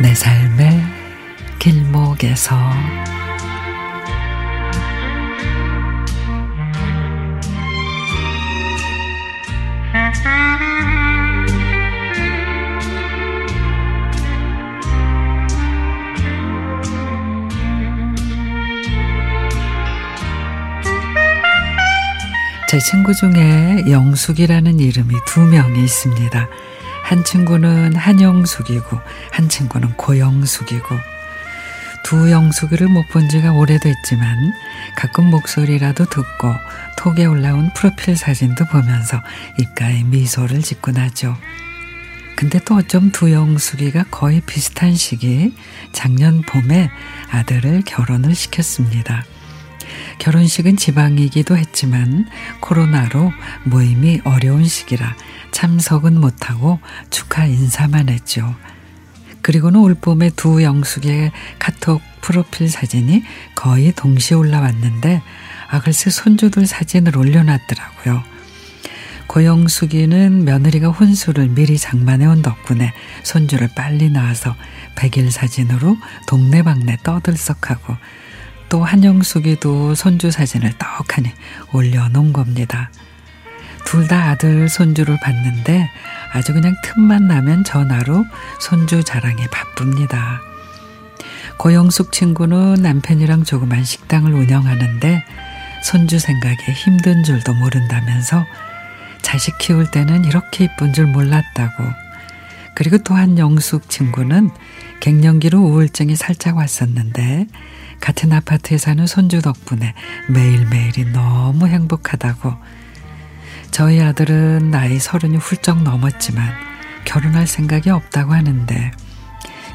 내 삶의 길목에서 제 친구 중에 영숙이라는 이름이 두 명이 있습니다. 한 친구는 한영숙이고 한 친구는 고영숙이고 두 영숙이를 못 본 지가 오래됐지만 가끔 목소리라도 듣고 톡에 올라온 프로필 사진도 보면서 입가에 미소를 짓곤 하죠. 근데 또 어쩜 두 영숙이가 거의 비슷한 시기 작년 봄에 아들을 결혼을 시켰습니다. 결혼식은 지방이기도 했지만 코로나로 모임이 어려운 시기라 참석은 못하고 축하 인사만 했죠. 그리고는 올 봄에 두 영숙의 카톡 프로필 사진이 거의 동시에 올라왔는데 아 글쎄 손주들 사진을 올려놨더라고요. 고영숙이는 며느리가 혼수를 미리 장만해 온 덕분에 손주를 빨리 낳아서 백일 사진으로 동네방네 떠들썩하고 또 한영숙이도 손주 사진을 떡하니 올려놓은 겁니다. 둘 다 아들 손주를 봤는데 아주 그냥 틈만 나면 전화로 손주 자랑에 바쁩니다. 고영숙 친구는 남편이랑 조그만 식당을 운영하는데 손주 생각에 힘든 줄도 모른다면서 자식 키울 때는 이렇게 이쁜 줄 몰랐다고. 그리고 또한 영숙 친구는 갱년기로 우울증이 살짝 왔었는데 같은 아파트에 사는 손주 덕분에 매일매일이 너무 행복하다고. 저희 아들은 나이 서른이 훌쩍 넘었지만 결혼할 생각이 없다고 하는데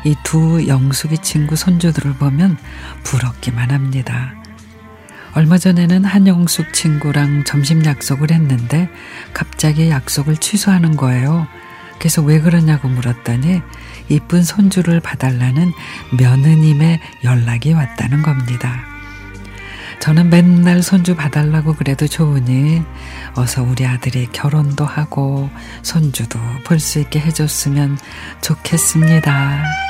이 두 영숙이 친구 손주들을 보면 부럽기만 합니다. 얼마 전에는 한영숙 친구랑 점심 약속을 했는데 갑자기 약속을 취소하는 거예요. 그래서 왜 그러냐고 물었더니 이쁜 손주를 봐달라는 며느님의 연락이 왔다는 겁니다. 저는 맨날 손주 봐달라고 그래도 좋으니 어서 우리 아들이 결혼도 하고 손주도 볼 수 있게 해줬으면 좋겠습니다.